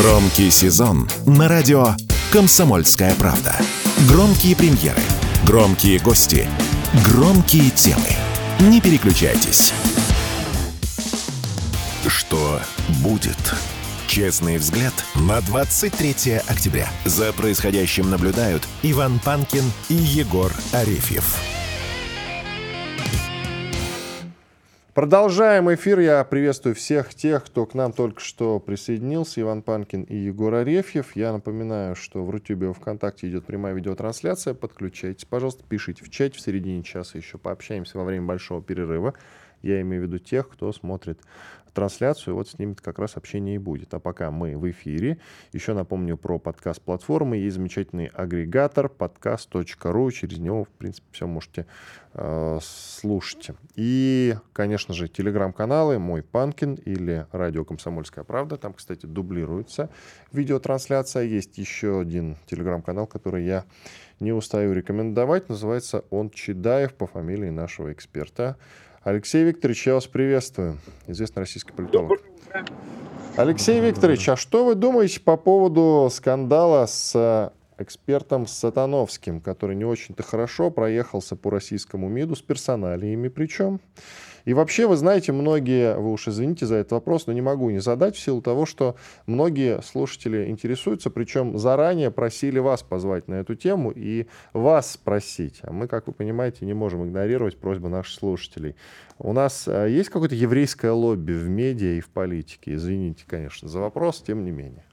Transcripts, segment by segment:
Громкий сезон на радио «Комсомольская правда». Громкие премьеры, громкие гости, громкие темы. Не переключайтесь. Что будет? Честный взгляд на 23 октября. За происходящим наблюдают Иван Панкин и Егор Арефьев. Продолжаем эфир. Я приветствую всех тех, кто к нам только что присоединился. Иван Панкин и Егор Арефьев. Я напоминаю, что в Рутюбе и ВКонтакте идет прямая видеотрансляция. Подключайтесь, пожалуйста, пишите в чате. В середине часа еще пообщаемся во время большого перерыва. Я имею в виду тех, кто смотрит трансляцию, вот с ними как раз общение и будет. А пока мы в эфире, еще напомню про подкаст-платформы. Есть замечательный агрегатор подкаст.ру. Через него, в принципе, все можете э, слушать. И, конечно же, телеграм-каналы «Мой Панкин» или «Радио Комсомольская правда». Там, кстати, дублируется видеотрансляция. Есть еще один телеграм-канал, который я не устаю рекомендовать. Называется он Чедаев по фамилии нашего эксперта Алексей Викторович, я вас приветствую. Известный российский политолог. Алексей Викторович, а что вы думаете по поводу скандала с экспертом Сатановским, который не очень-то хорошо проехался по российскому МИДу с персоналиями причем? И вообще, вы знаете, многие, вы уж извините за этот вопрос, но не могу не задать в силу того, что многие слушатели интересуются, причем заранее просили вас позвать на эту тему и вас спросить. А мы, как вы понимаете, не можем игнорировать просьбы наших слушателей. У нас э, есть какое-то еврейское лобби в медиа и в политике? Извините, конечно, за вопрос, тем не менее.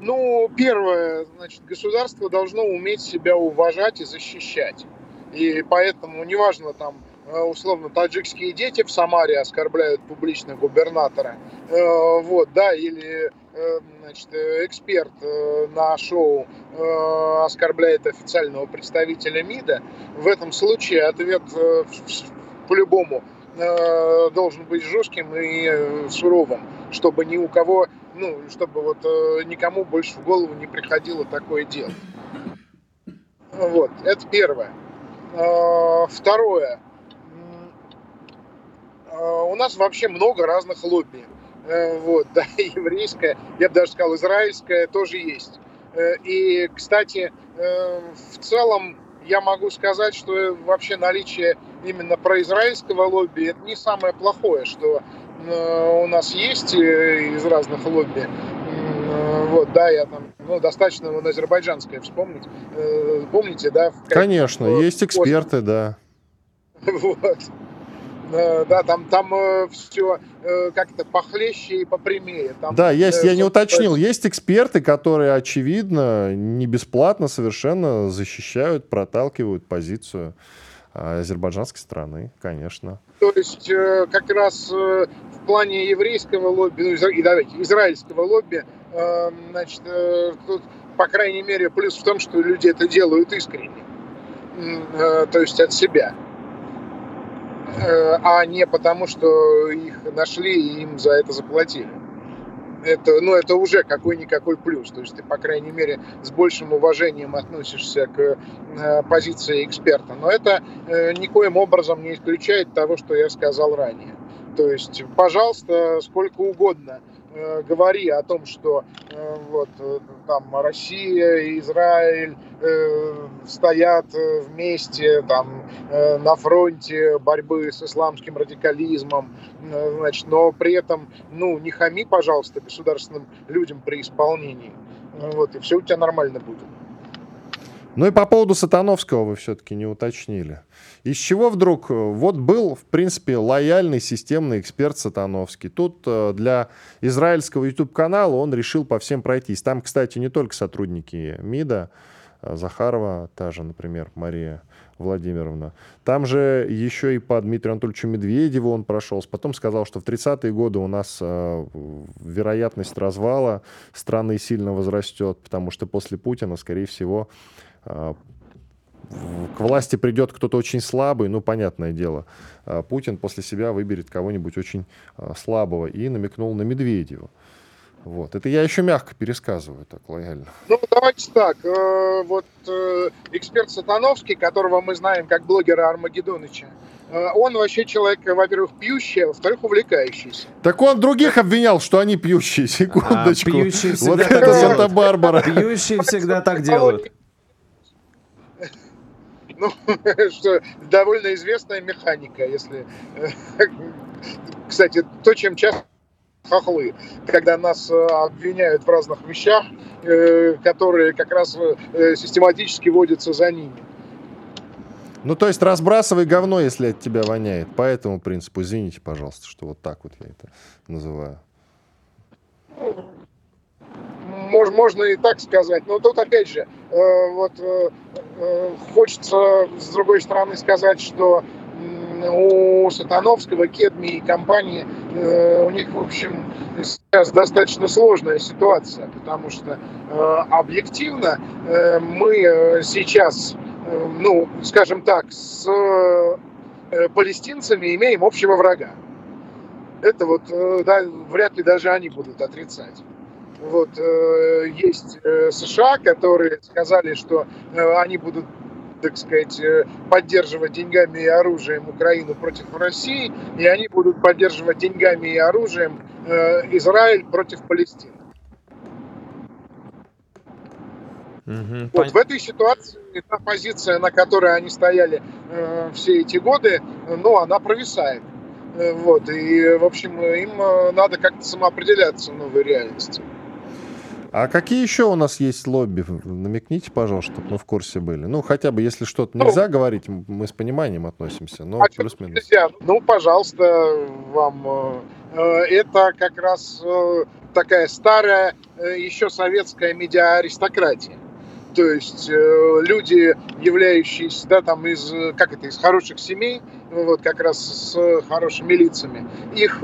Ну, первое, значит, государство должно уметь себя уважать и защищать. И поэтому неважно там Э, условно таджикские дети в Самаре оскорбляют публично губернатора, э, вот, да, или э, значит, эксперт на шоу оскорбляет официального представителя МИДа, в этом случае ответ по-любому должен быть жестким и суровым, чтобы ни у кого, ну, чтобы вот никому больше в голову не приходило такое дело. Вот, это первое. Второе Э, у нас вообще много разных лобби. Э, вот, да, еврейское, я бы даже сказал, израильское тоже есть. Э, и, кстати, в целом я могу сказать, что вообще наличие именно произраильского лобби это не самое плохое, что у нас есть из разных лобби. Вот, да, я там, ну, достаточно вон, азербайджанское вспомнить. Помните, да? Конечно, есть эксперты, да. Вот. Э, да, там, там э, все э, как-то похлеще и попрямее. Там, да, есть, я не уточнил, есть эксперты, которые, очевидно, не бесплатно совершенно защищают, проталкивают позицию азербайджанской страны, конечно. То есть как раз в плане еврейского лобби, ну, и давайте, израильского лобби, значит, тут, по крайней мере, плюс в том, что люди это делают искренне, то есть от себя. Э, а не потому, что их нашли и им за это заплатили. Это, ну, это уже какой-никакой плюс. То есть ты, по крайней мере, с большим уважением относишься к э, позиции эксперта. Но это э, никоим образом не исключает того, что я сказал ранее. То есть, пожалуйста, сколько угодно Э, говори о том, что э, вот э, там Россия и Израиль стоят вместе там на фронте борьбы с исламским радикализмом, значит, но при этом, ну, не хами, пожалуйста, государственным людям при исполнении, вот, и все у тебя нормально будет. Ну и по поводу Сатановского вы все-таки не уточнили. Из чего вдруг, э, вот был, в принципе, лояльный системный эксперт Сатановский. Тут э, для израильского YouTube-канала он решил по всем пройтись. Там, кстати, не только сотрудники МИДа, э, Захарова, та же, например, Мария Владимировна. Там же еще и по Дмитрию Анатольевичу Медведеву он прошелся. Потом сказал, что в 30-е годы у нас э, вероятность развала страны сильно возрастет, потому что после Путина, скорее всего, к власти придет кто-то очень слабый, ну, понятное дело, а, Путин после себя выберет кого-нибудь очень а, слабого и намекнул на Медведева. Вот. Это я еще мягко пересказываю, так лояльно. Ну, давайте так. Э, вот э, эксперт Сатановский, которого мы знаем как блогера Армагеддоныча, э, он вообще человек, во-первых, пьющий, а во-вторых, увлекающийся. Так он других обвинял, что они пьющие. Секундочку. А, пьющие вот это Санта-Барбара. Пьющие всегда так делают. Ну, что довольно известная механика, если... Кстати, то, чем часто хохлы, когда нас э, обвиняют в разных вещах, э, которые как раз э, систематически водятся за ними. Ну, то есть разбрасывай говно, если от тебя воняет. По этому принципу, извините, пожалуйста, что вот так вот я это называю. Можно, можно и так сказать. Но тут, опять же, вот хочется, с другой стороны, сказать, что у Сатановского, Кедми и компании, э, у них, в общем, сейчас достаточно сложная ситуация, потому что э, объективно э, мы сейчас, ну, скажем так, с палестинцами имеем общего врага. Это вот, да, вряд ли даже они будут отрицать. Вот есть США, которые сказали, что они будут так сказать, э, поддерживать деньгами и оружием Украину против России, и они будут поддерживать деньгами и оружием э, Израиль против Палестины. Угу, вот в этой ситуации та позиция, на которой они стояли э, все эти годы, ну, она провисает. Э, вот, и, в общем, им надо как-то самоопределяться в новой реальности. А какие еще у нас есть лобби? Намекните, пожалуйста, чтобы мы в курсе были. Ну, хотя бы, если что-то ну, нельзя ну, говорить, мы с пониманием относимся, но а плюс-минус. Нельзя? Ну, пожалуйста, вам. Э, это как раз э, такая старая, э, еще советская медиа-аристократия. То есть люди, являющиеся, да, там из, как это, из хороших семей, вот как раз с хорошими лицами, их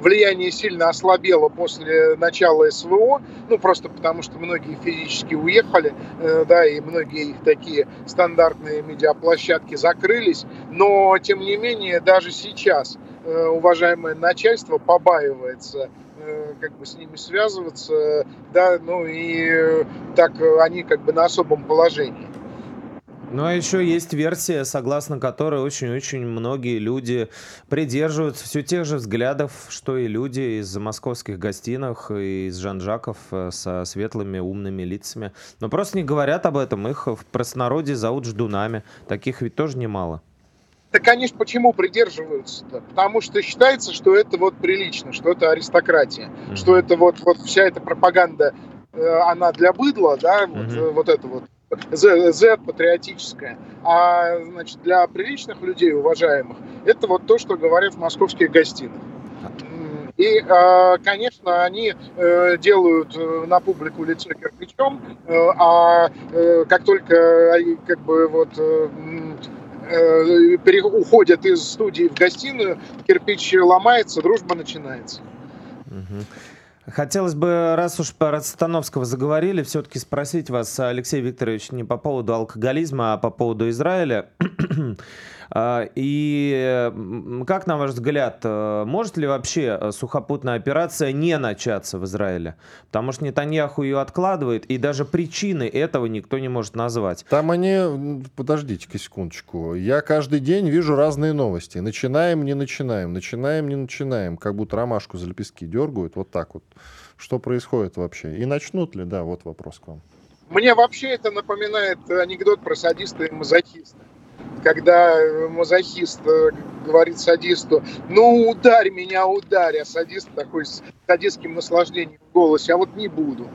влияние сильно ослабело после начала СВО, ну просто потому что многие физически уехали, э, да, и многие их такие стандартные медиаплощадки закрылись, но тем не менее даже сейчас э, уважаемое начальство побаивается э, как бы с ними связываться, да, ну и так они как бы на особом положении. Ну а еще есть версия, согласно которой очень-очень многие люди придерживаются все тех же взглядов, что и люди из московских гостиных и из Жан-Жаков э, со светлыми умными лицами. Но просто не говорят об этом, их в простонародье зовут ждунами. Таких ведь тоже немало. Да, конечно, почему придерживаются-то? Потому что считается, что это вот прилично, что это аристократия, mm-hmm. что это вот, вот вся эта пропаганда, э, она для быдла, да, mm-hmm. вот, вот это вот Z, Z патриотическое. А значит, для приличных людей, уважаемых, это вот то, что говорят в московских гостиных. И, а, конечно, они э, делают э, на публику лицо кирпичом, э, а как только как бы вот уходят из студии в гостиную, кирпич ломается, дружба начинается. Угу. Хотелось бы, раз уж про Становского заговорили, все-таки спросить вас, Алексей Викторович, не по поводу алкоголизма, а по поводу Израиля. А, и как, на ваш взгляд, э, может ли вообще сухопутная операция не начаться в Израиле? Потому что Нетаньяху ее откладывает, и даже причины этого никто не может назвать. Там они... Подождите-ка секундочку. Я каждый день вижу разные новости. Начинаем, не начинаем, начинаем, не начинаем. Как будто ромашку за лепестки дергают. Вот так вот. Что происходит вообще? И начнут ли? Да, вот вопрос к вам. Мне вообще это напоминает анекдот про садиста и мазохиста когда мазохист э, говорит садисту, ну ударь меня, ударь, а садист такой с садистским наслаждением в голосе, а вот не буду.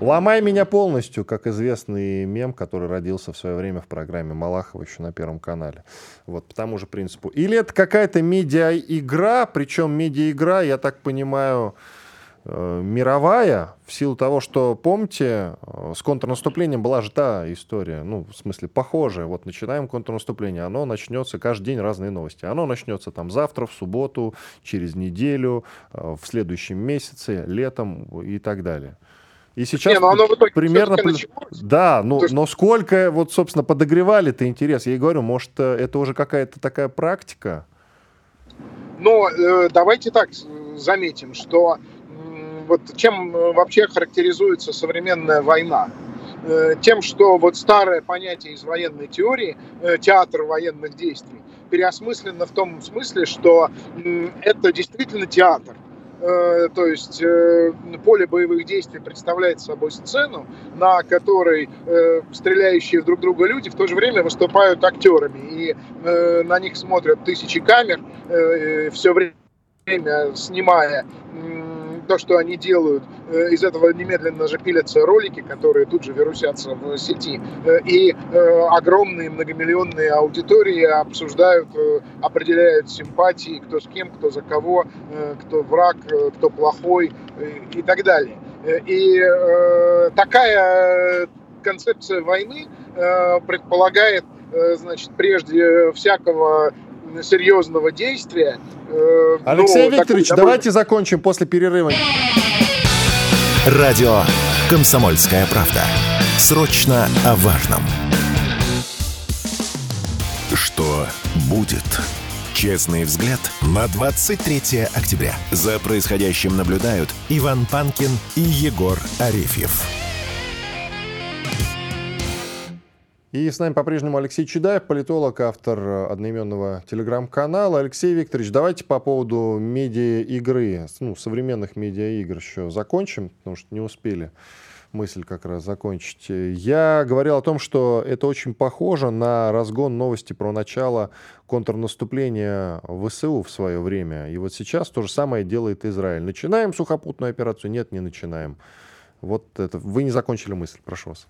Ломай меня полностью, как известный мем, который родился в свое время в программе Малахова еще на Первом канале. Вот по тому же принципу. Или это какая-то медиа-игра, причем медиа-игра, я так понимаю, Э, мировая, в силу того, что, помните, э, с контрнаступлением была же та история, ну, в смысле, похожая. Вот начинаем контрнаступление, оно начнется, каждый день разные новости. Оно начнется там завтра, в субботу, через неделю, э, в следующем месяце, летом и так далее. И сейчас Не, ну оно в итоге примерно... Да, ну, но сколько, вот, собственно, подогревали-то интерес? Я и говорю, может, это уже какая-то такая практика? Но э, давайте так заметим, что вот чем вообще характеризуется современная война? Тем, что вот старое понятие из военной теории, театр военных действий, переосмыслено в том смысле, что это действительно театр. Э, то есть э, поле боевых действий представляет собой сцену, на которой э, стреляющие друг друга люди в то же время выступают актерами. И на них смотрят тысячи камер, все время снимая то, что они делают, э, из этого немедленно же пилятся ролики, которые тут же вирусятся в сети. Э, и э, огромные многомиллионные аудитории обсуждают, определяют симпатии, кто с кем, кто за кого, кто враг, кто плохой и так далее. И такая концепция войны предполагает, значит, прежде всякого серьезного действия. Э, Алексей ну, Викторович, такой, давайте закончим после перерыва. Радио «Комсомольская правда». Срочно о важном. Что будет? Честный взгляд на 23 октября. За происходящим наблюдают Иван Панкин и Егор Арефьев. И с нами по-прежнему Алексей Чедаев, политолог, автор э, одноименного телеграм-канала. Алексей Викторович, давайте по поводу медиа-игры, ну, современных медиа-игр еще закончим, потому что не успели мысль как раз закончить. Я говорил о том, что это очень похоже на разгон новости про начало контрнаступления ВСУ в свое время. И вот сейчас то же самое делает Израиль. Начинаем сухопутную операцию? Нет, не начинаем. Вот это. Вы не закончили мысль, прошу вас.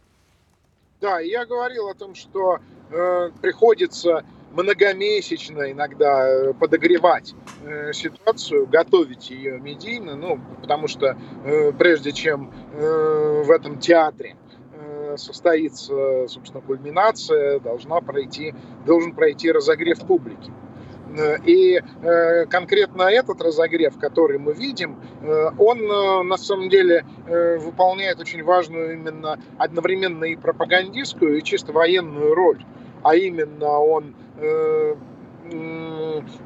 Да, я говорил о том, что э, приходится многомесячно иногда э, подогревать э, ситуацию, готовить ее медийно, ну, потому что э, прежде чем э, в этом театре э, состоится, собственно, кульминация, должна пройти, должен пройти разогрев публики. Э, и э, конкретно этот разогрев, который мы видим, э, он на самом деле выполняет очень важную именно одновременно и пропагандистскую, и чисто военную роль. А именно он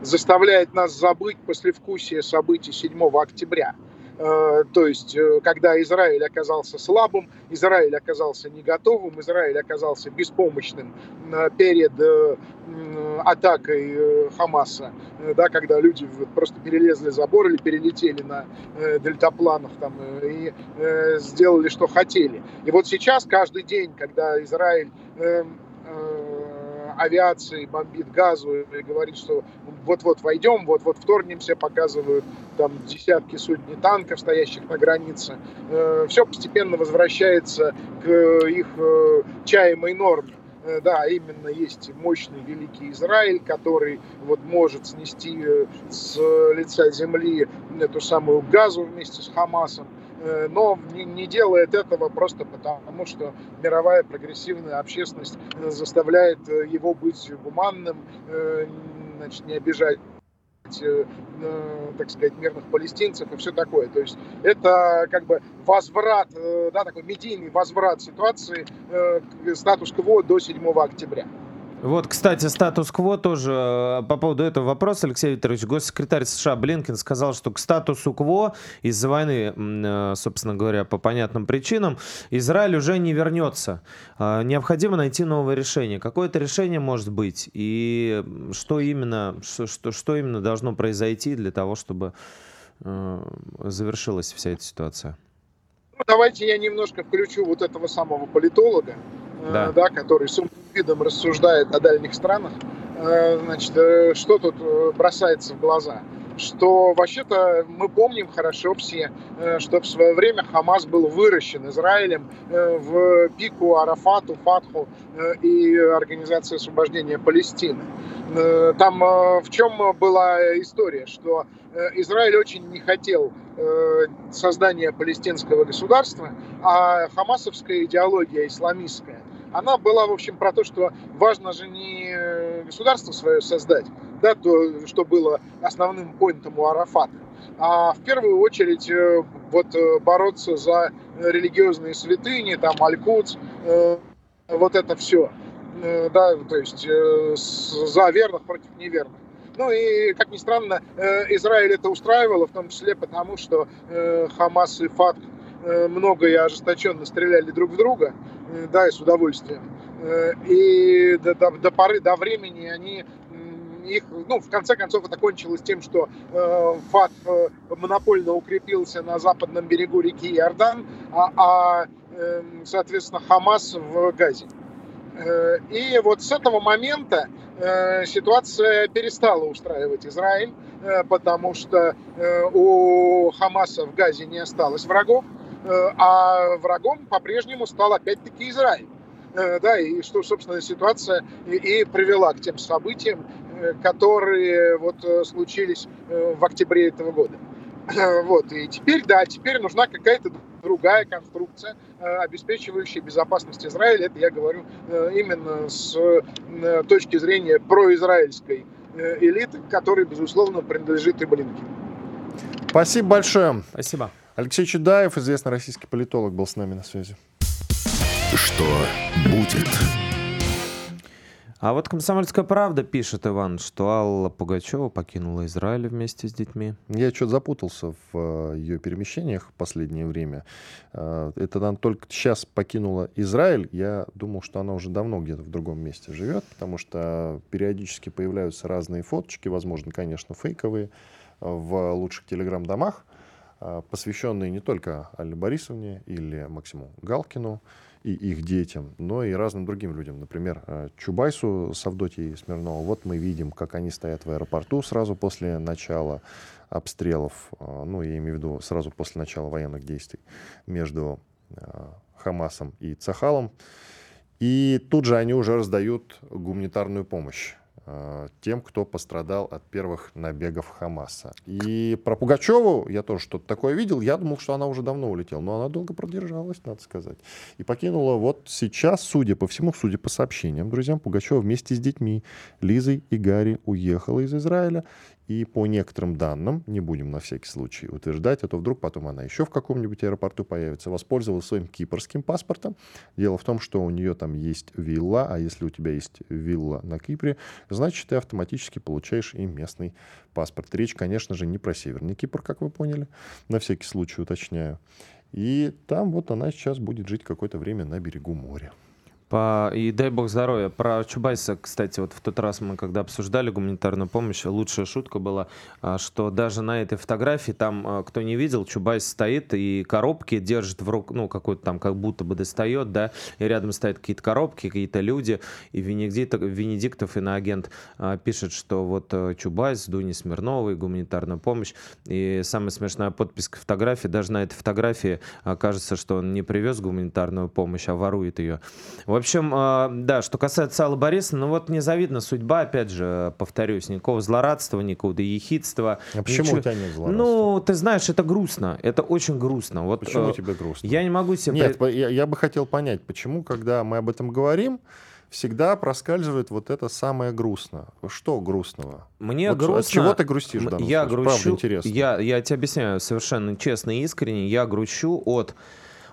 заставляет нас забыть послевкусие событий 7 октября. Э, то есть, э, когда Израиль оказался слабым, Израиль оказался не готовым, Израиль оказался беспомощным э, перед атакой Хамаса, да, когда люди просто перелезли забор или перелетели на дельтапланах там, и сделали, что хотели. И вот сейчас, каждый день, когда Израиль авиации бомбит газу и говорит, что вот-вот войдем, вот-вот вторгнемся, показывают там десятки, сотни танков, стоящих на границе. Э, Все постепенно возвращается к их э, чаемой норме э, да, именно есть мощный великий Израиль, который вот может снести с лица земли эту самую газу вместе с Хамасом. Э, но не делает этого просто потому, что мировая прогрессивная общественность э, заставляет э, его быть гуманным, значит, не обижать так сказать, мирных палестинцев и все такое. То есть это как бы возврат, да, такой медийный возврат ситуации статус-кво до 7 октября. Вот, кстати, статус-кво тоже э, по поводу этого вопроса, Алексей Викторович, госсекретарь США Блинкен сказал, что к статусу кво из-за войны, э, собственно говоря, по понятным причинам, Израиль уже не вернется. Э, необходимо найти новое решение. Какое это решение может быть? И что именно, что, что именно должно произойти для того, чтобы завершилась вся эта ситуация? Ну, давайте я немножко включу вот этого самого политолога, да. Да, который с умным видом рассуждает о дальних странах. Значит, что тут бросается в глаза? Что вообще-то мы помним хорошо все, что в свое время Хамас был выращен Израилем в пику Арафату, Фатху и Организации освобождения Палестины. Там в чем была история, что Израиль очень не хотел создания палестинского государства, а хамасовская идеология исламистская она была, в общем, про то, что важно же не государство свое создать, да, то, что было основным поинтом у Арафата, а в первую очередь э, вот э, бороться за религиозные святыни, там Аль-Кудс, э, вот это все, да, то есть за верных против неверных. Ну и, как ни странно, Израиль это устраивало, в том числе потому, что Хамас и Фатх много и ожесточенно стреляли друг в друга, да, и с удовольствием. И до, до, до поры, до времени они их, ну, в конце концов, это кончилось тем, что э, ФАТ э, монопольно укрепился на западном берегу реки Иордан, а, а э, соответственно, Хамас в Газе. Э, и вот с этого момента э, ситуация перестала устраивать Израиль, э, потому что у Хамаса в Газе не осталось врагов, а врагом по-прежнему стал опять-таки Израиль. Да, и что, собственно, ситуация и, привела к тем событиям, которые вот э, случились э, в октябре этого года. Вот. И теперь, да, теперь нужна какая-то другая конструкция, обеспечивающая безопасность Израиля. Это я говорю именно с точки зрения произраильской элиты, которой, безусловно, принадлежит и Блинки. Спасибо большое. Спасибо. Алексей Чудаев, известный российский политолог, был с нами на связи. Что будет? А вот «Комсомольская правда» пишет, Иван, что Алла Пугачева покинула Израиль вместе с детьми. Я что-то запутался в э, ее перемещениях в последнее время. Э, это она только сейчас покинула Израиль. Я думал, что она уже давно где-то в другом месте живет, потому что периодически появляются разные фоточки, возможно, конечно, фейковые, в лучших телеграм-домах, э, посвященные не только Алле Борисовне или Максиму Галкину, и их детям, но и разным другим людям. Например, э, Чубайсу с Авдотьей Смирновой. Вот мы видим, как они стоят в аэропорту сразу после начала обстрелов, э, ну, я имею в виду сразу после начала военных действий между э, Хамасом и Цахалом. И тут же они уже раздают гуманитарную помощь. Э, тем, кто пострадал от первых набегов Хамаса. И про Пугачеву я тоже что-то такое видел. Я думал, что она уже давно улетела, но она долго продержалась, надо сказать. И покинула вот сейчас, судя по всему, судя по сообщениям, друзьям, Пугачева вместе с детьми Лизой и Гарри уехала из Израиля и по некоторым данным, не будем на всякий случай утверждать, а то вдруг потом она еще в каком-нибудь аэропорту появится, воспользовалась своим кипрским паспортом. Дело в том, что у нее там есть вилла, а если у тебя есть вилла на Кипре, значит, ты автоматически получаешь и местный паспорт. Речь, конечно же, не про Северный Кипр, как вы поняли, на всякий случай уточняю. И там вот она сейчас будет жить какое-то время на берегу моря. По... И дай бог здоровья. Про Чубайса, кстати, вот в тот раз мы, когда обсуждали гуманитарную помощь, лучшая шутка была, а, что даже на этой фотографии, там, а, кто не видел, Чубайс стоит и коробки держит в руку, ну, какой-то там как будто бы достает, да, и рядом стоят какие-то коробки, какие-то люди, и Венедиктов, Венедиктов иноагент а, пишет, что вот Чубайс, Дуни Смирновой, гуманитарная помощь, и самая смешная подпись к фотографии, даже на этой фотографии кажется, что он не привез гуманитарную помощь, а ворует ее. В общем, а, да, что касается Аллы Борисовны, ну вот незавидна судьба, опять же, повторюсь, никакого злорадства, никакого ехидства. А почему ничего... у тебя нет злорадства? Ну, ты знаешь, это грустно, это очень грустно. Вот, почему э, тебе грустно? Я не могу себе... Нет, я, я бы хотел понять, почему, когда мы об этом говорим, всегда проскальзывает вот это самое грустно. Что грустного? Мне вот грустно. От чего ты грустишь я случае? Грущу, Правда интересно. Я, я тебе объясняю совершенно честно и искренне. Я грущу от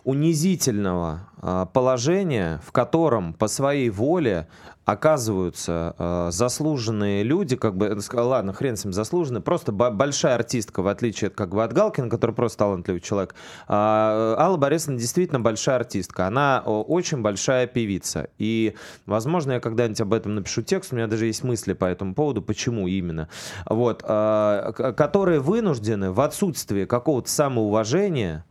унизительного а, положения, в котором по своей воле оказываются э, заслуженные люди, как бы, ладно, хрен с ним заслуженные, просто большая артистка, в отличие от, как бы, от Галкина, который просто талантливый человек. А, Алла Борисовна действительно большая артистка, она очень большая певица. И, возможно, я когда-нибудь об этом напишу текст, у меня даже есть мысли по этому поводу, почему именно. Вот, э, которые вынуждены в отсутствии какого-то самоуважения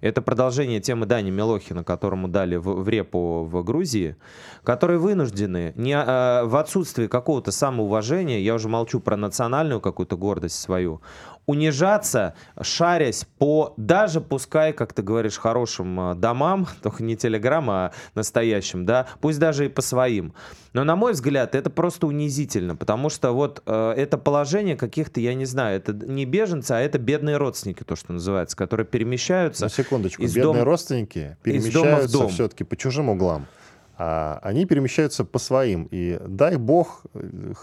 это продолжение темы Дани Милохина, которому дали в, в репу в Грузии, которые вынуждены не, а, в отсутствии какого-то самоуважения, я уже молчу про национальную какую-то гордость свою, унижаться, шарясь по, даже пускай, как ты говоришь, хорошим а, домам, только не телеграм, а настоящим, да, пусть даже и по своим. Но, на мой взгляд, это просто унизительно, потому что вот э, это положение каких-то, я не знаю, это не беженцы, а это бедные родственники, то, что называется, которые перемещаются. На секундочку, из бедные дом, родственники перемещаются дом. все-таки по чужим углам. А они перемещаются по своим. И дай бог,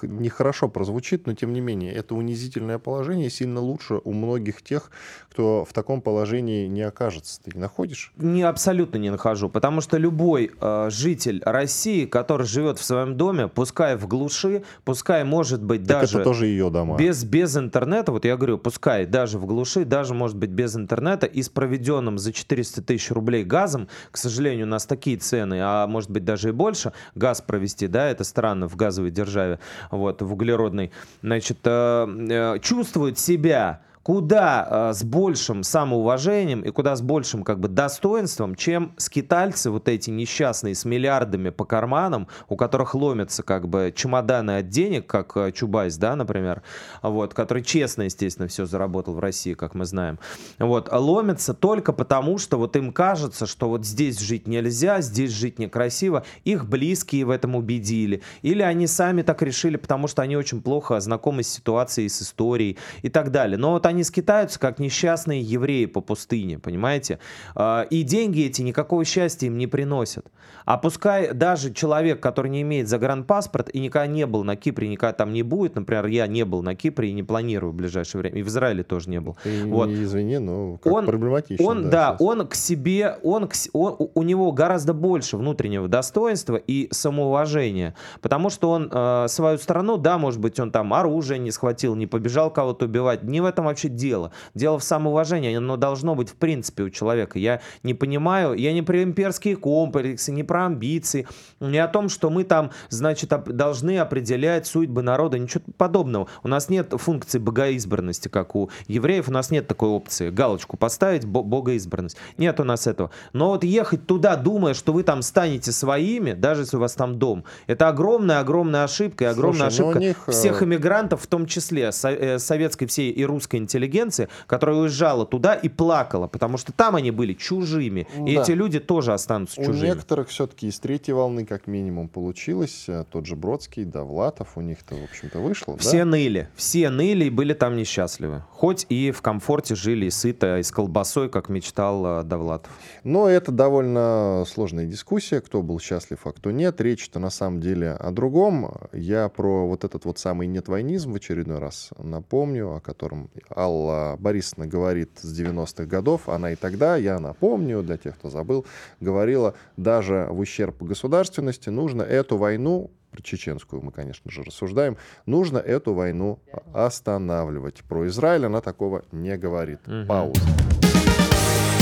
нехорошо прозвучит, но тем не менее, это унизительное положение сильно лучше у многих тех, кто в таком положении не окажется. Ты не находишь? Не, абсолютно не нахожу, потому что любой э, житель России, который живет в своем доме, пускай в глуши, пускай может быть так даже... это тоже ее дома. Без, без интернета, вот я говорю, пускай даже в глуши, даже может быть без интернета и с проведенным за 400 тысяч рублей газом, к сожалению, у нас такие цены, а может быть даже и больше, газ провести, да, это странно в газовой державе, вот, в углеродной, значит, э, э, чувствует себя куда э, с большим самоуважением и куда с большим как бы достоинством, чем скитальцы вот эти несчастные с миллиардами по карманам, у которых ломятся как бы чемоданы от денег, как э, Чубайс, да, например, вот, который честно, естественно, все заработал в России, как мы знаем, вот, ломятся только потому, что вот им кажется, что вот здесь жить нельзя, здесь жить некрасиво, их близкие в этом убедили, или они сами так решили, потому что они очень плохо знакомы с ситуацией, с историей и так далее. Но вот они они скитаются, как несчастные евреи по пустыне, понимаете? А, и деньги эти никакого счастья им не приносят. А пускай даже человек, который не имеет загранпаспорт и никогда не был на Кипре, никогда там не будет, например, я не был на Кипре и не планирую в ближайшее время, и в Израиле тоже не был. Ты вот. извини, но как он, проблематично. Он, да, да он к себе, он, к, он, у него гораздо больше внутреннего достоинства и самоуважения, потому что он э, свою страну, да, может быть, он там оружие не схватил, не побежал кого-то убивать, не в этом вообще вообще дело? Дело в самоуважении, оно должно быть в принципе у человека. Я не понимаю, я не про имперские комплексы, не про амбиции, не о том, что мы там, значит, должны определять судьбы народа, ничего подобного. У нас нет функции богоизбранности, как у евреев, у нас нет такой опции. Галочку поставить, богоизбранность. Нет у нас этого. Но вот ехать туда, думая, что вы там станете своими, даже если у вас там дом, это огромная-огромная ошибка и огромная Слушай, ну ошибка них... всех э, иммигрантов, в том числе э, советской всей и русской интеллигенции интеллигенции, которая уезжала туда и плакала, потому что там они были чужими. И да. эти люди тоже останутся чужими. У некоторых все-таки из третьей волны как минимум получилось. Э, тот же Бродский, Довлатов, у них-то, в общем-то, вышло. Все да? ныли. Все ныли и были там несчастливы. Хоть и в комфорте жили, и сыто, и с колбасой, как мечтал э, Довлатов. Но это довольно сложная дискуссия, кто был счастлив, а кто нет. Речь-то на самом деле о другом. Я про вот этот вот самый нетвойнизм в очередной раз напомню, о котором Алла Борисовна говорит с 90-х годов, она и тогда, я напомню, для тех, кто забыл, говорила, даже в ущерб государственности нужно эту войну про чеченскую мы, конечно же, рассуждаем, нужно эту войну останавливать. Про Израиль она такого не говорит. Угу. Пауза.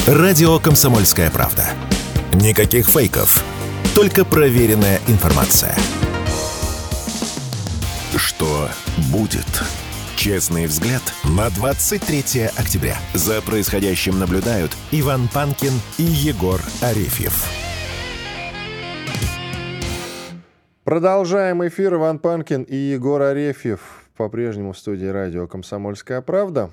Радио «Комсомольская правда». Никаких фейков, только проверенная информация. Что будет? Честный взгляд на 23 октября. За происходящим наблюдают Иван Панкин и Егор Арефьев. Продолжаем эфир. Иван Панкин и Егор Арефьев по-прежнему в студии радио «Комсомольская правда».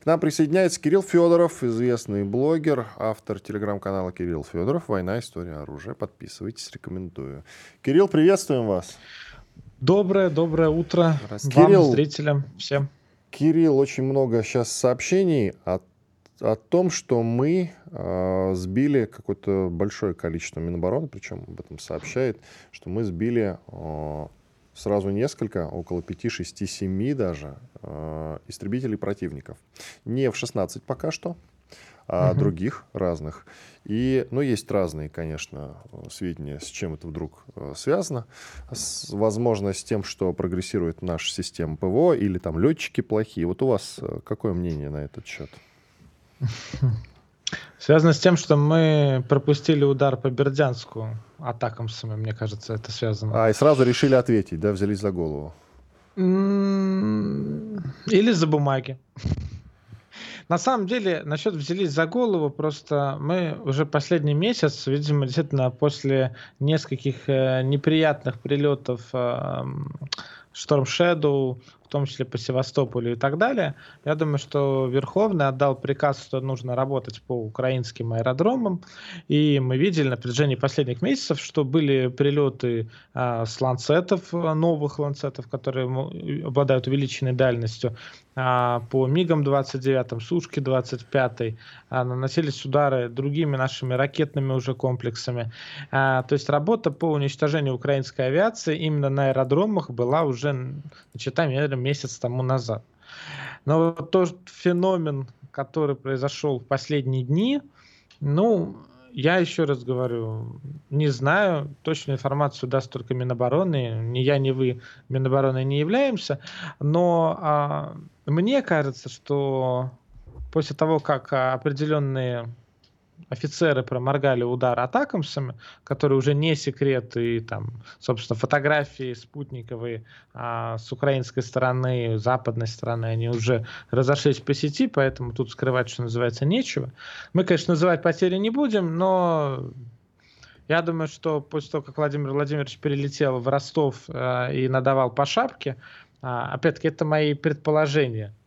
К нам присоединяется Кирилл Федоров, известный блогер, автор телеграм-канала Кирилл Федоров «Война. История оружия». Подписывайтесь, рекомендую. Кирилл, приветствуем вас. Доброе, доброе утро Кирилл, вам, зрителям, всем. Кирилл, очень много сейчас сообщений о, о том, что мы э, сбили какое-то большое количество Минобороны, причем об этом сообщает, что мы сбили э, сразу несколько, около 5, 6, 7 даже, э, истребителей противников. Не в 16 пока что, а угу. других разных. И, ну, есть разные, конечно, сведения, с чем это вдруг э, связано. С, возможно, с тем, что прогрессирует наша система ПВО, или там летчики плохие. Вот у вас э, какое мнение на этот счет? Связано с тем, что мы пропустили удар по Бердянску атакам самым, мне кажется, это связано. А, и сразу решили ответить, да, взялись за голову. Или за бумаги. На самом деле, насчет взялись за голову, просто мы уже последний месяц, видимо, действительно после нескольких э, неприятных прилетов э, Storm Shadow, том числе по Севастополю и так далее. Я думаю, что Верховный отдал приказ, что нужно работать по украинским аэродромам, и мы видели на протяжении последних месяцев, что были прилеты а, с ланцетов, новых ланцетов, которые обладают увеличенной дальностью, а, по МиГам-29, Сушке-25, а, наносились удары другими нашими ракетными уже комплексами. А, то есть работа по уничтожению украинской авиации именно на аэродромах была уже начата, наверное, месяц тому назад. Но вот тот феномен, который произошел в последние дни, ну, я еще раз говорю, не знаю, точную информацию даст только Минобороны, ни я, ни вы Минобороны не являемся, но а, мне кажется, что после того, как определенные офицеры проморгали удар атакамсами, которые уже не секрет, и там, собственно, фотографии спутниковые а, с украинской стороны, западной стороны, они уже разошлись по сети, поэтому тут скрывать, что называется, нечего. Мы, конечно, называть потери не будем, но я думаю, что после того, как Владимир Владимирович перелетел в Ростов э, и надавал по шапке, э, опять-таки, это мои предположения –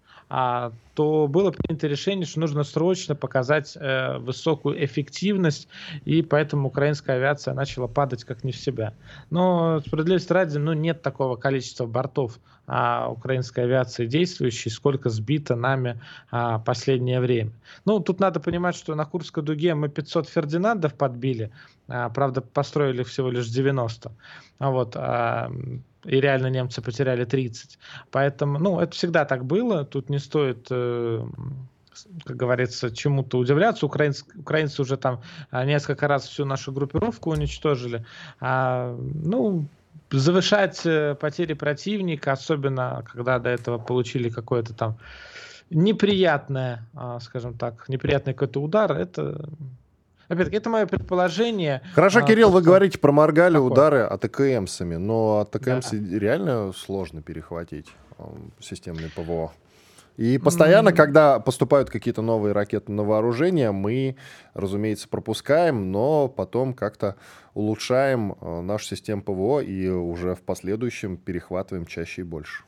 то было принято решение, что нужно срочно показать э, высокую эффективность, и поэтому украинская авиация начала падать как не в себя. Но справедливости ради, ну, нет такого количества бортов а, украинской авиации действующей, сколько сбито нами а, последнее время. Ну, тут надо понимать, что на Курской дуге мы 500 Фердинандов подбили, а, правда, построили всего лишь 90. А вот, а, и реально немцы потеряли 30. Поэтому, ну, это всегда так было, тут не стоит э, как говорится, чему-то удивляться. Украинцы, украинцы уже там а, несколько раз всю нашу группировку уничтожили. А, ну, завышать э, потери противника, особенно когда до этого получили какое-то там неприятное, а, скажем так, неприятный какой-то удар, это Опять-таки, это мое предположение. Хорошо, а, Кирилл, вы говорите про моргали такое. удары АТКМсами, но АТКМсы да. реально сложно перехватить системные ПВО. И постоянно, mm-hmm. когда поступают какие-то новые ракеты на вооружение, мы, разумеется, пропускаем, но потом как-то улучшаем э, нашу систему ПВО и уже в последующем перехватываем чаще и больше.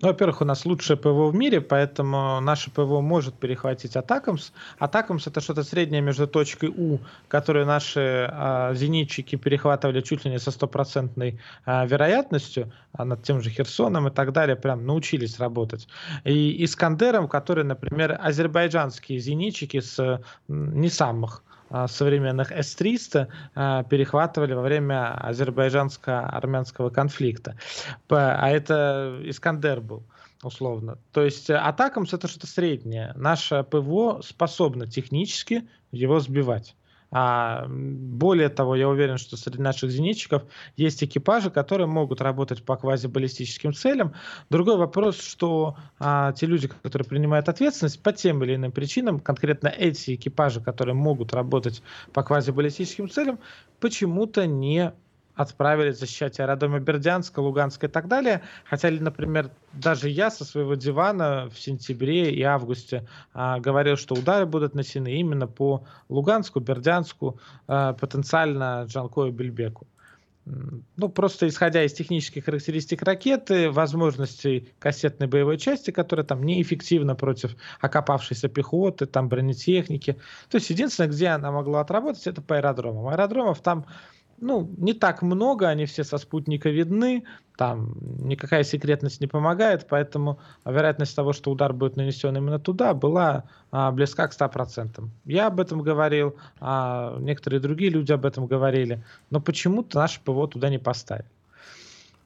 Ну, во-первых, у нас лучшее ПВО в мире, поэтому наше ПВО может перехватить Атакамс. Атакамс это что-то среднее между точкой У, которую наши а, зенитчики перехватывали чуть ли не со стопроцентной а, вероятностью, а над тем же Херсоном и так далее, прям научились работать. И Искандером, который, например, азербайджанские зенитчики с не самых современных С-300 а, перехватывали во время азербайджанско-армянского конфликта. А это Искандер был условно. То есть атакам это что-то среднее. Наше ПВО способно технически его сбивать. А, более того, я уверен, что среди наших зенитчиков есть экипажи, которые могут работать по квазибаллистическим целям. Другой вопрос, что а, те люди, которые принимают ответственность по тем или иным причинам, конкретно эти экипажи, которые могут работать по квазибаллистическим целям, почему-то не отправили защищать аэродромы Бердянска, Луганска и так далее. Хотя, например, даже я со своего дивана в сентябре и августе а, говорил, что удары будут нанесены именно по Луганску, Бердянску, а, потенциально Джанко и Бельбеку. Ну, просто исходя из технических характеристик ракеты, возможностей кассетной боевой части, которая там неэффективна против окопавшейся пехоты, там бронетехники. То есть единственное, где она могла отработать, это по аэродромам. Аэродромов там ну, не так много, они все со спутника видны, там никакая секретность не помогает, поэтому вероятность того, что удар будет нанесен именно туда, была а, близка к 100%. Я об этом говорил, а некоторые другие люди об этом говорили, но почему-то наше ПВО туда не поставили.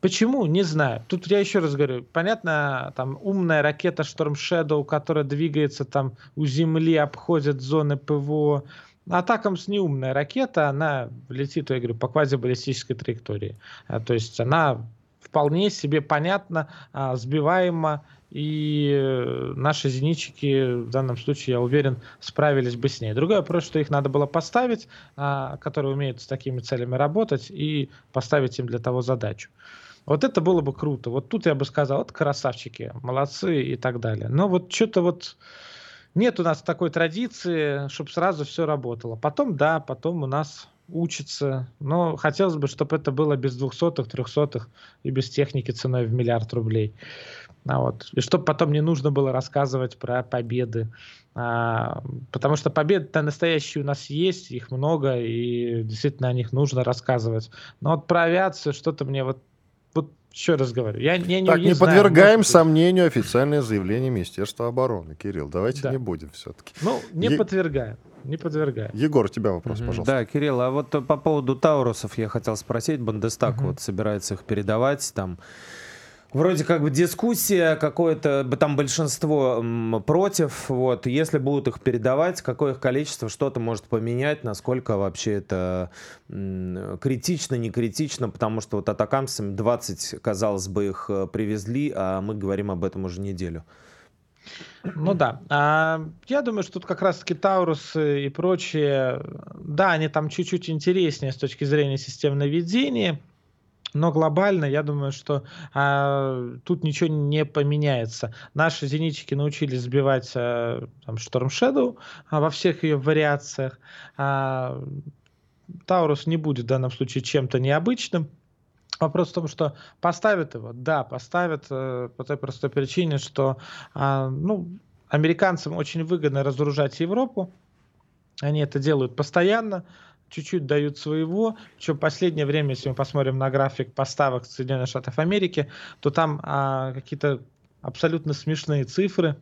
Почему? Не знаю. Тут я еще раз говорю, понятно, там умная ракета Storm Shadow, которая двигается там у Земли, обходит зоны ПВО, Атакамс не умная ракета, она летит, я говорю, по квазибаллистической траектории. А, то есть она вполне себе понятна, сбиваема, и э, наши зенитчики в данном случае, я уверен, справились бы с ней. Другой вопрос, что их надо было поставить, а, которые умеют с такими целями работать, и поставить им для того задачу. Вот это было бы круто. Вот тут я бы сказал, вот красавчики, молодцы и так далее. Но вот что-то вот нет у нас такой традиции, чтобы сразу все работало. Потом, да, потом у нас учится. Но хотелось бы, чтобы это было без двухсотых, трехсотых и без техники ценой в миллиард рублей. А вот. И чтобы потом не нужно было рассказывать про победы. А, потому что победы-то настоящие у нас есть, их много, и действительно о них нужно рассказывать. Но вот про авиацию что-то мне вот еще раз говорю, я, я не Так, не, не подвергаем знаю, сомнению официальное заявление Министерства обороны, Кирилл. Давайте да. не будем все-таки. Ну, не е... подвергаем. Не подвергаем. Егор, у тебя вопрос, угу. пожалуйста. Да, Кирилл, а вот по поводу Таурусов я хотел спросить. Бандестаг угу. вот собирается их передавать там. Вроде как бы дискуссия, какое-то там большинство против. Вот, если будут их передавать, какое их количество, что-то может поменять, насколько вообще это критично, не критично, потому что вот атакамсами 20, казалось бы, их э, привезли, а мы говорим об этом уже неделю. Ну да. А, я думаю, что тут как раз-таки Таурусы и прочие, да, они там чуть-чуть интереснее с точки зрения системного ведения, но глобально, я думаю, что а, тут ничего не поменяется. Наши зенитчики научились сбивать а, там, Storm Shadow а, во всех ее вариациях. А, Таурус не будет в данном случае чем-то необычным. Вопрос в том, что поставят его, да, поставят э, по той простой причине, что э, ну, американцам очень выгодно разоружать Европу. Они это делают постоянно чуть-чуть дают своего. Причем последнее время, если мы посмотрим на график поставок Соединенных Штатов Америки, то там а, какие-то абсолютно смешные цифры.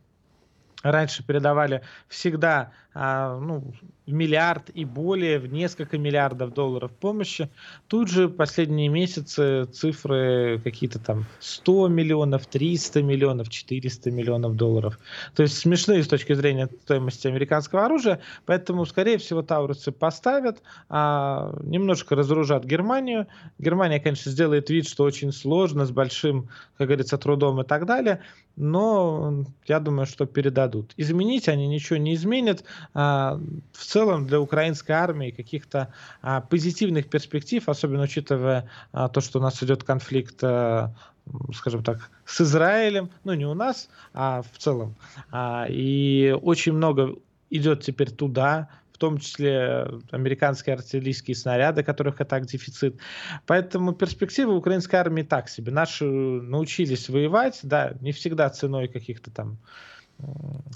Раньше передавали всегда а, ну, миллиард и более, в несколько миллиардов долларов помощи. Тут же последние месяцы цифры какие-то там 100 миллионов, 300 миллионов, 400 миллионов долларов. То есть смешные с точки зрения стоимости американского оружия, поэтому, скорее всего, Таурусы поставят, а, немножко разоружат Германию. Германия, конечно, сделает вид, что очень сложно, с большим, как говорится, трудом и так далее, но я думаю, что передадут. Изменить они ничего не изменят. А, в целом для украинской армии каких-то а, позитивных перспектив, особенно учитывая а, то, что у нас идет конфликт скажем так, с Израилем, ну не у нас, а в целом. И очень много идет теперь туда, в том числе американские артиллерийские снаряды, которых и так дефицит. Поэтому перспективы украинской армии так себе. Наши научились воевать, да, не всегда ценой каких-то там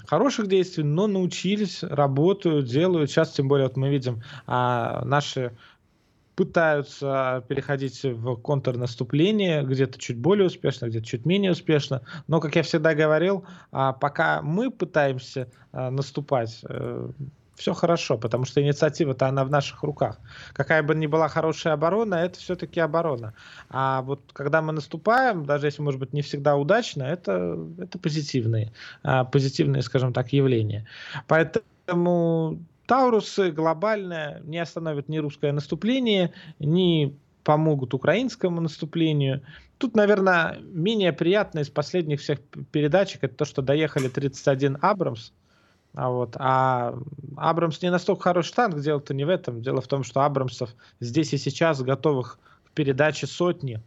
хороших действий, но научились, работают, делают. Сейчас, тем более, вот мы видим, а, наши пытаются переходить в контрнаступление, где-то чуть более успешно, где-то чуть менее успешно. Но, как я всегда говорил, а, пока мы пытаемся а, наступать, э, все хорошо, потому что инициатива-то она в наших руках. Какая бы ни была хорошая оборона, это все-таки оборона. А вот когда мы наступаем, даже если, может быть, не всегда удачно, это, это позитивные, а, позитивные, скажем так, явления. Поэтому Таурусы глобально не остановят ни русское наступление, ни помогут украинскому наступлению. Тут, наверное, менее приятно из последних всех передачек это то, что доехали 31 Абрамс, а, вот. а Абрамс не настолько хороший танк, дело-то не в этом. Дело в том, что Абрамсов здесь и сейчас готовых к передаче сотни.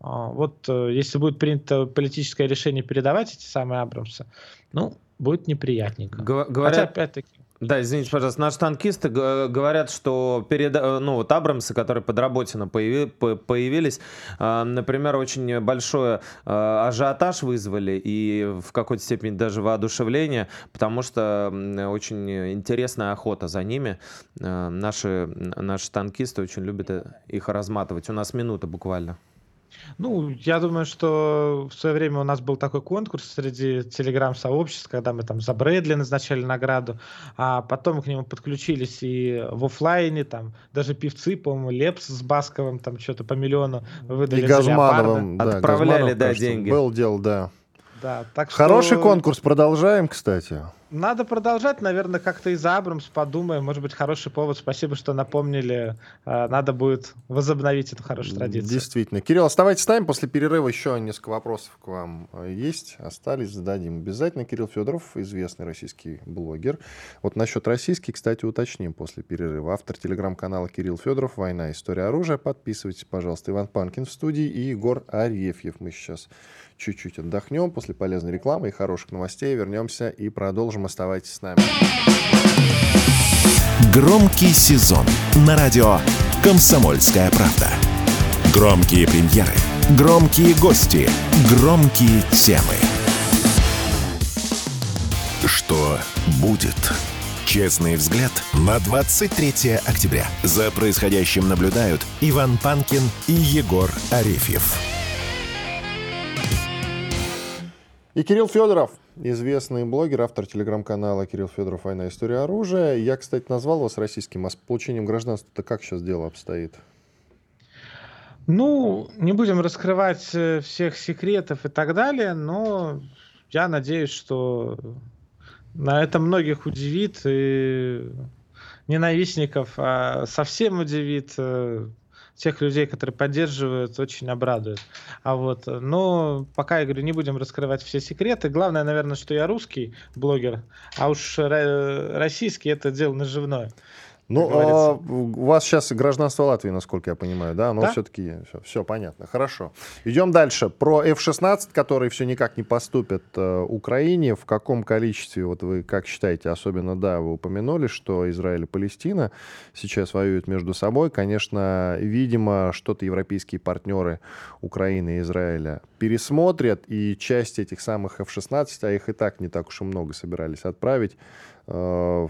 А, вот э, если будет принято политическое решение передавать эти самые Абрамсы, ну, будет неприятненько. Говорят, Хотя, опять-таки, да, извините, пожалуйста. Наши танкисты говорят, что перед, э, ну, вот Абрамсы, которые под Работино появи, появились, а, например, очень большой э, ажиотаж вызвали и в какой-то степени даже воодушевление, потому что очень интересная охота за ними. Э, наши, наши танкисты очень любят их разматывать. У нас минута буквально. Ну, я думаю, что в свое время у нас был такой конкурс среди телеграм-сообществ, когда мы там за Брэдли назначали награду, а потом к нему подключились и в офлайне, там даже певцы, по-моему, Лепс с Басковым там что-то по миллиону выдали и Газмановым, да, Отправляли, Газманов, да, кажется, деньги. Был дел, да. Да, так Хороший что... конкурс, продолжаем, кстати. Надо продолжать, наверное, как-то и за Абрамс подумаем. Может быть, хороший повод. Спасибо, что напомнили. А, надо будет возобновить эту хорошую традицию. Действительно. Кирилл, оставайтесь с нами. После перерыва еще несколько вопросов к вам а, есть. Остались, зададим. Обязательно Кирилл Федоров, известный российский блогер. Вот насчет российский, кстати, уточним после перерыва. Автор телеграм-канала Кирилл Федоров «Война. История оружия». Подписывайтесь, пожалуйста. Иван Панкин в студии и Егор Арефьев. Мы сейчас чуть-чуть отдохнем после полезной рекламы и хороших новостей. Вернемся и продолжим. Оставайтесь с нами. Громкий сезон на радио «Комсомольская правда». Громкие премьеры, громкие гости, громкие темы. Что будет? Честный взгляд на 23 октября. За происходящим наблюдают Иван Панкин и Егор Арефьев. И Кирилл Федоров, известный блогер, автор телеграм-канала Кирилл Федоров «Война. История оружия». Я, кстати, назвал вас российским, а с получением гражданства-то как сейчас дело обстоит? Ну, не будем раскрывать э, всех секретов и так далее, но я надеюсь, что на это многих удивит и ненавистников, а совсем удивит э, тех людей, которые поддерживают, очень обрадует. А вот, но пока, я говорю, не будем раскрывать все секреты. Главное, наверное, что я русский блогер, а уж российский это дело наживное. Ну, а, у вас сейчас гражданство Латвии, насколько я понимаю, да? Но Да. все-таки все, все понятно. Хорошо. Идем дальше. Про F-16, который все никак не поступит э, Украине. В каком количестве, вот вы как считаете, особенно, да, вы упомянули, что Израиль и Палестина сейчас воюют между собой. Конечно, видимо, что-то европейские партнеры Украины и Израиля пересмотрят, и часть этих самых F-16, а их и так не так уж и много собирались отправить, э,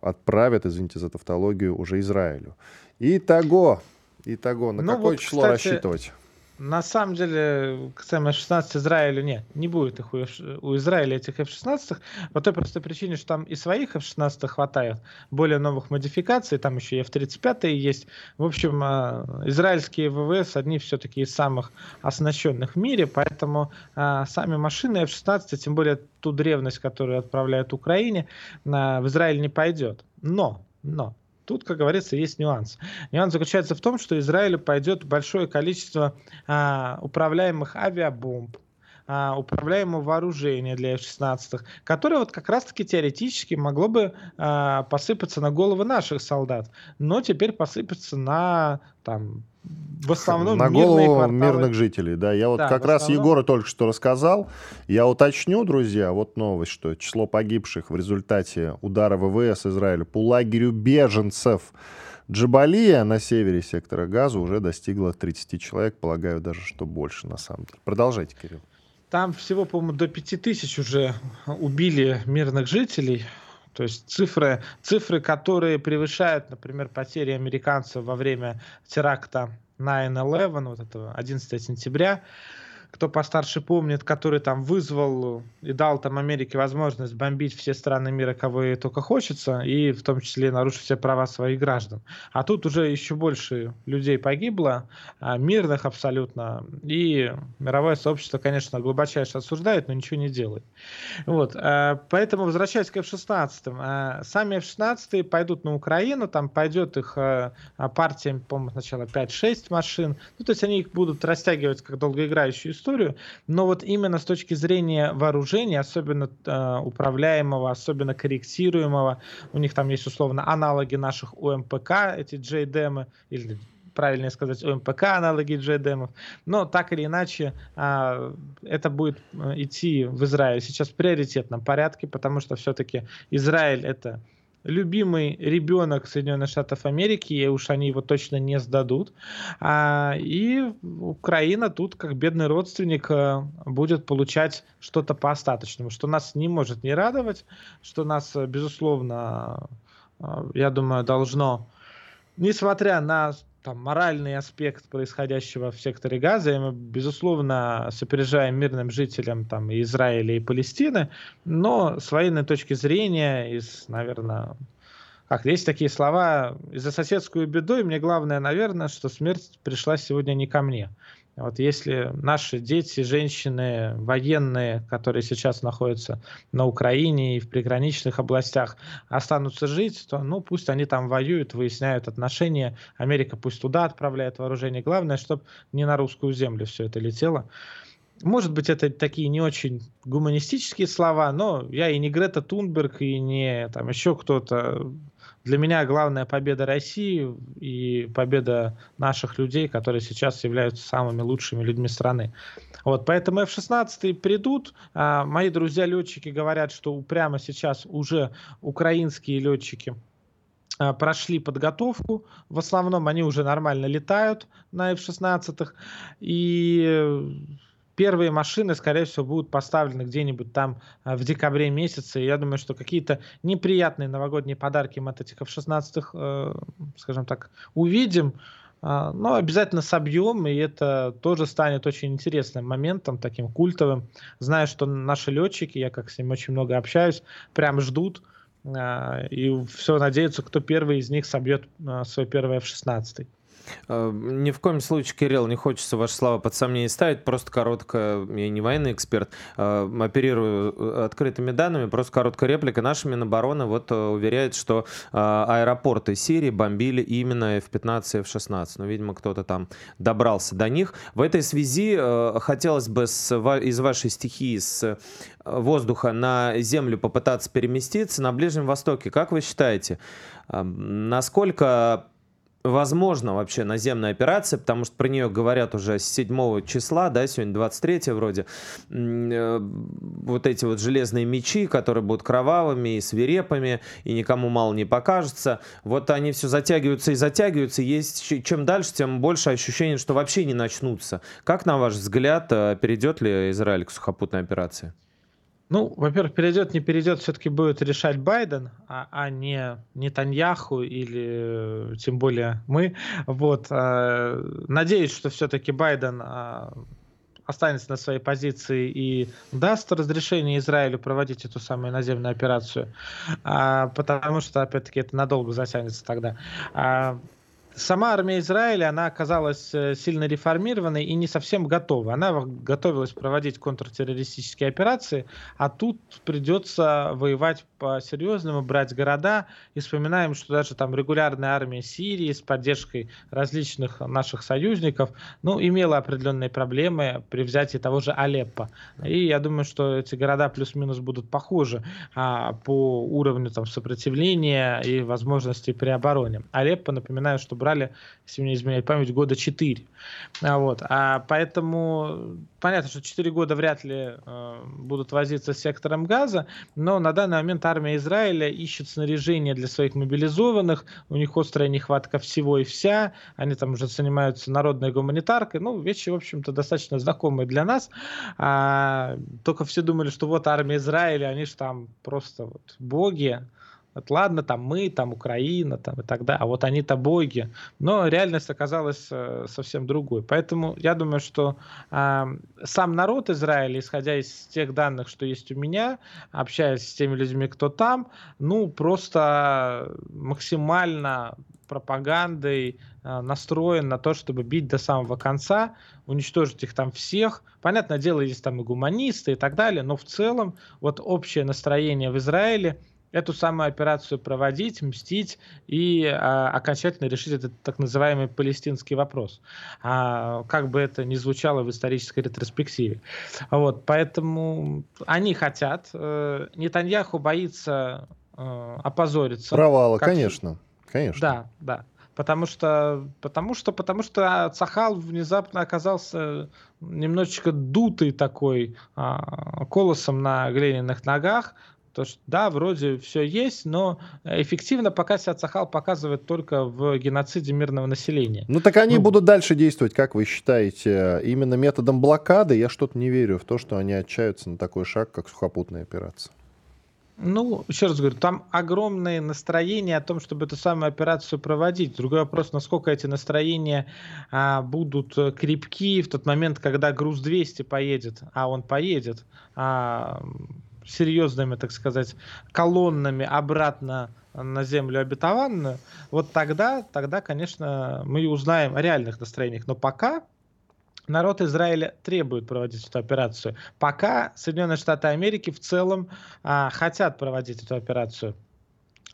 отправят, извините за тавтологию, уже Израилю. Итого, итого, на Ну какое вот, число кстати, рассчитывать? На самом деле, касаемо F-16 Израилю, нет, не будет их у, у Израиля этих F-16, по той простой причине, что там и своих F-16 хватает, более новых модификаций, там еще и F-35 есть. В общем, а, израильские ВВС одни все-таки из самых оснащенных в мире, поэтому а, сами машины F-16, тем более ту древность, которую отправляют Украине, а, в Израиль не пойдет. Но, но, Тут, как говорится, есть нюанс. Нюанс заключается в том, что Израилю пойдет большое количество а, управляемых авиабомб, а, управляемого вооружения для F-16, которое вот как раз-таки теоретически могло бы а, посыпаться на головы наших солдат, но теперь посыпаться на там в основном на голову мирных жителей, да. Я вот Да, как раз основном- Егору только что рассказал. Я уточню, друзья, вот новость, что число погибших в результате удара ВВС Израиля по лагерю беженцев Джабалия на севере сектора Газа уже достигло 30 человек. Полагаю, даже что больше на самом деле. Продолжайте, Кирилл. Там всего, по-моему, до 5000 уже убили мирных жителей. То есть цифры, цифры, которые превышают, например, потери американцев во время теракта 9-11, вот этого 11 сентября. Кто постарше помнит, который там вызвал и дал там Америке возможность бомбить все страны мира, кого ей только хочется, и в том числе нарушить все права своих граждан. А тут уже еще больше людей погибло, а, мирных абсолютно, и мировое сообщество, конечно, глубочайше осуждает, но ничего не делает. Вот, а, поэтому, возвращаясь к F-16, а, сами F-16 пойдут на Украину, там пойдет их партиями, по-моему, сначала 5-6 машин, ну, то есть они их будут растягивать как долгоиграющую историю, но вот именно с точки зрения вооружения, особенно а, управляемого, особенно корректируемого, у них там есть условно аналоги наших УМПК, эти JDM, или правильнее сказать, ОМПК аналоги JDM. Но так или иначе, а, это будет а, идти в Израиль сейчас в приоритетном порядке, потому что все-таки Израиль это любимый ребенок Соединенных Штатов Америки, и уж они его точно не сдадут. А, и Украина тут, как бедный родственник, а, будет получать что-то по остаточному, что нас не может не радовать, что нас, а, безусловно, а, я думаю, должно, несмотря на там, моральный аспект происходящего в секторе Газа, и мы, безусловно, сопережаем мирным жителям там, Израиля, и Палестины, но с военной точки зрения, из, наверное, как есть такие слова, из-за соседскую беду, и мне главное, наверное, что смерть пришла сегодня не ко мне. Вот если наши дети, женщины, военные, которые сейчас находятся на Украине и в приграничных областях, останутся жить, то ну пусть они там воюют, выясняют отношения. Америка пусть туда отправляет вооружение. Главное, чтобы не на русскую землю все это летело. Может быть, это такие не очень гуманистические слова, но я и не Грета Тунберг, и не там еще кто-то. Для меня главная победа России и победа наших людей, которые сейчас являются самыми лучшими людьми страны. Вот, поэтому F-16 придут. А, мои друзья-летчики говорят, что прямо сейчас уже украинские летчики а, прошли подготовку. В основном они уже нормально летают на F-16. И первые машины, скорее всего, будут поставлены где-нибудь там а, в декабре месяце. И я думаю, что какие-то неприятные новогодние подарки мы от этих F-16, э, скажем так, увидим. А, но обязательно собьем, и это тоже станет очень интересным моментом, таким культовым. Знаю, что наши летчики, я как с ними очень много общаюсь, прям ждут, а, и все надеются, кто первый из них собьет свой первый F-16. Э, ни в коем случае, Кирилл, не хочется ваши слова под сомнение ставить. Просто коротко, я не военный эксперт, э, оперирую э, открытыми данными, просто короткая реплика. Наша Минобороны вот уверяет, что аэропорты Сирии бомбили именно F-15 и F-16. Но, видимо, кто-то там добрался до них. В этой связи хотелось бы с, из вашей стихии с воздуха на землю попытаться переместиться на Ближнем Востоке. Как вы считаете, насколько возможно вообще наземная операция, потому что про нее говорят уже с 7 числа, да, сегодня 23 вроде, э, вот эти вот железные мечи, которые будут кровавыми и свирепыми, и никому мало не покажется, вот они все затягиваются и затягиваются, есть чем дальше, тем больше ощущение, что вообще не начнутся. Как, на ваш взгляд, э, перейдет ли Израиль к сухопутной операции? Ну, во-первых, перейдет, не перейдет, все-таки будет решать Байден, а, а не Нетаньяху или тем более мы. Вот. Э, надеюсь, что все-таки Байден э, останется на своей позиции и даст разрешение Израилю проводить эту самую наземную операцию, а, потому что, опять-таки, это надолго затянется тогда. А, сама армия Израиля, она оказалась э, сильно реформированной и не совсем готова. Она готовилась проводить контртеррористические операции, а тут придется воевать по-серьезному, брать города. И вспоминаем, что даже там регулярная армия Сирии с поддержкой различных наших союзников, ну, имела определенные проблемы при взятии того же Алеппо. И я думаю, что эти города плюс-минус будут похожи а, по уровню там, сопротивления и возможностей при обороне. Алеппо, напоминаю, что брали, если мне изменяет память, года 4. А, вот. а поэтому понятно, что 4 года вряд ли э, будут возиться с сектором газа, но на данный момент армия Израиля ищет снаряжение для своих мобилизованных, у них острая нехватка всего и вся, они там уже занимаются народной гуманитаркой, ну, вещи, в общем-то, достаточно знакомые для нас, а, только все думали, что вот армия Израиля, они же там просто вот боги, вот ладно, там мы, там Украина, там и так далее, а вот они-то боги. Но реальность оказалась э, совсем другой. Поэтому я думаю, что э, сам народ Израиля, исходя из тех данных, что есть у меня, общаясь с теми людьми, кто там, ну просто максимально пропагандой э, настроен на то, чтобы бить до самого конца, уничтожить их там всех. Понятное дело, есть там и гуманисты и так далее, но в целом вот общее настроение в Израиле – эту самую операцию проводить, мстить и а, окончательно решить этот так называемый палестинский вопрос. А, как бы это ни звучало в исторической ретроспективе. Вот, поэтому они хотят. Э, Нетаньяху боится э, опозориться. Провала, как... конечно. Конечно. Да, да. Потому что, потому что, потому что Цахал внезапно оказался немножечко дутый такой, а, колосом на глиняных ногах, то, что да, вроде все есть, но эффективно пока себя Цахал показывает только в геноциде мирного населения. Ну так они ну, будут дальше действовать, как вы считаете, именно методом блокады? Я что-то не верю в то, что они отчаются на такой шаг, как сухопутная операция. Ну, еще раз говорю, там огромное настроение о том, чтобы эту самую операцию проводить. Другой вопрос, насколько эти настроения а, будут крепки в тот момент, когда груз 200 поедет, а он поедет. А, серьезными, так сказать, колоннами обратно на землю обетованную, вот тогда, тогда, конечно, мы узнаем о реальных настроениях. Но пока народ Израиля требует проводить эту операцию. Пока Соединенные Штаты Америки в целом а, хотят проводить эту операцию.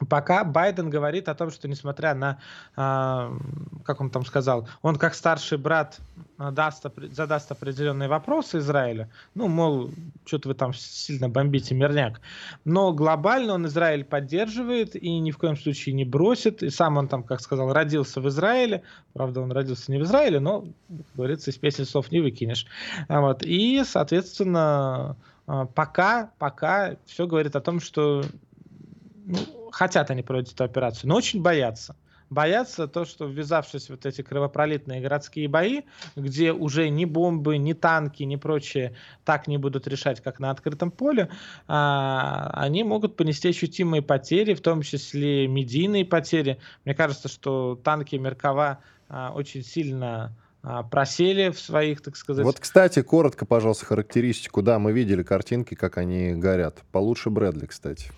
Пока Байден говорит о том, что несмотря на, э, как он там сказал, он как старший брат даст, задаст определенные вопросы Израилю, ну, мол, что-то вы там сильно бомбите мирняк, но глобально он Израиль поддерживает и ни в коем случае не бросит, и сам он там, как сказал, родился в Израиле, правда, он родился не в Израиле, но, как говорится, из песни слов не выкинешь. Вот. И, соответственно, а, пока, пока все говорит о том, что ну, хотят они проводить эту операцию, но очень боятся боятся то, что ввязавшись в вот эти кровопролитные городские бои, где уже ни бомбы, ни танки, ни прочее так не будут решать, как на открытом поле, а, они могут понести ощутимые потери, в том числе медийные потери. Мне кажется, что танки Меркова а, очень сильно а, просели в своих, так сказать... Вот, кстати, коротко, пожалуйста, характеристику. Да, мы видели картинки, как они горят. Получше Брэдли, кстати.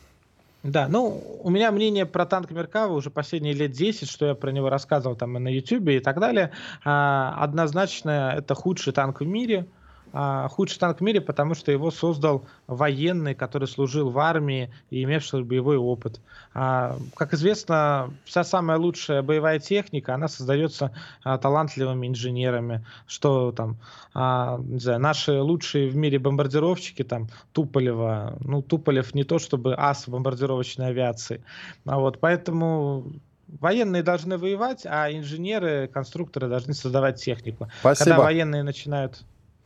Да, ну, у меня мнение про танк Меркава уже последние лет 10, что я про него рассказывал там и на YouTube и так далее. А, однозначно, это худший танк в мире. А, худший танк в мире, потому что его создал военный, который служил в армии и имевший боевой опыт. А, как известно, вся самая лучшая боевая техника, она создается а, талантливыми инженерами, что там, не знаю, наши лучшие в мире бомбардировщики, там, Туполева, ну, Туполев не то чтобы ас бомбардировочной авиации, вот, поэтому Военные должны воевать, а инженеры, конструкторы должны создавать технику. Спасибо. Когда военные начинают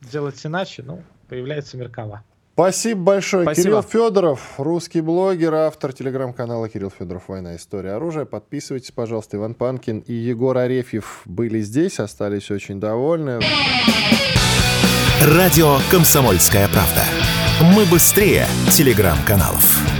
делать иначе, ну, появляется Меркава. Спасибо большое. Спасибо. Кирилл Федоров, русский блогер, автор телеграм-канала Кирилл Федоров «Война. История оружия». Подписывайтесь, пожалуйста. Иван Панкин и Егор Арефьев были здесь, остались очень довольны. Радио «Комсомольская правда». Мы быстрее телеграм-каналов.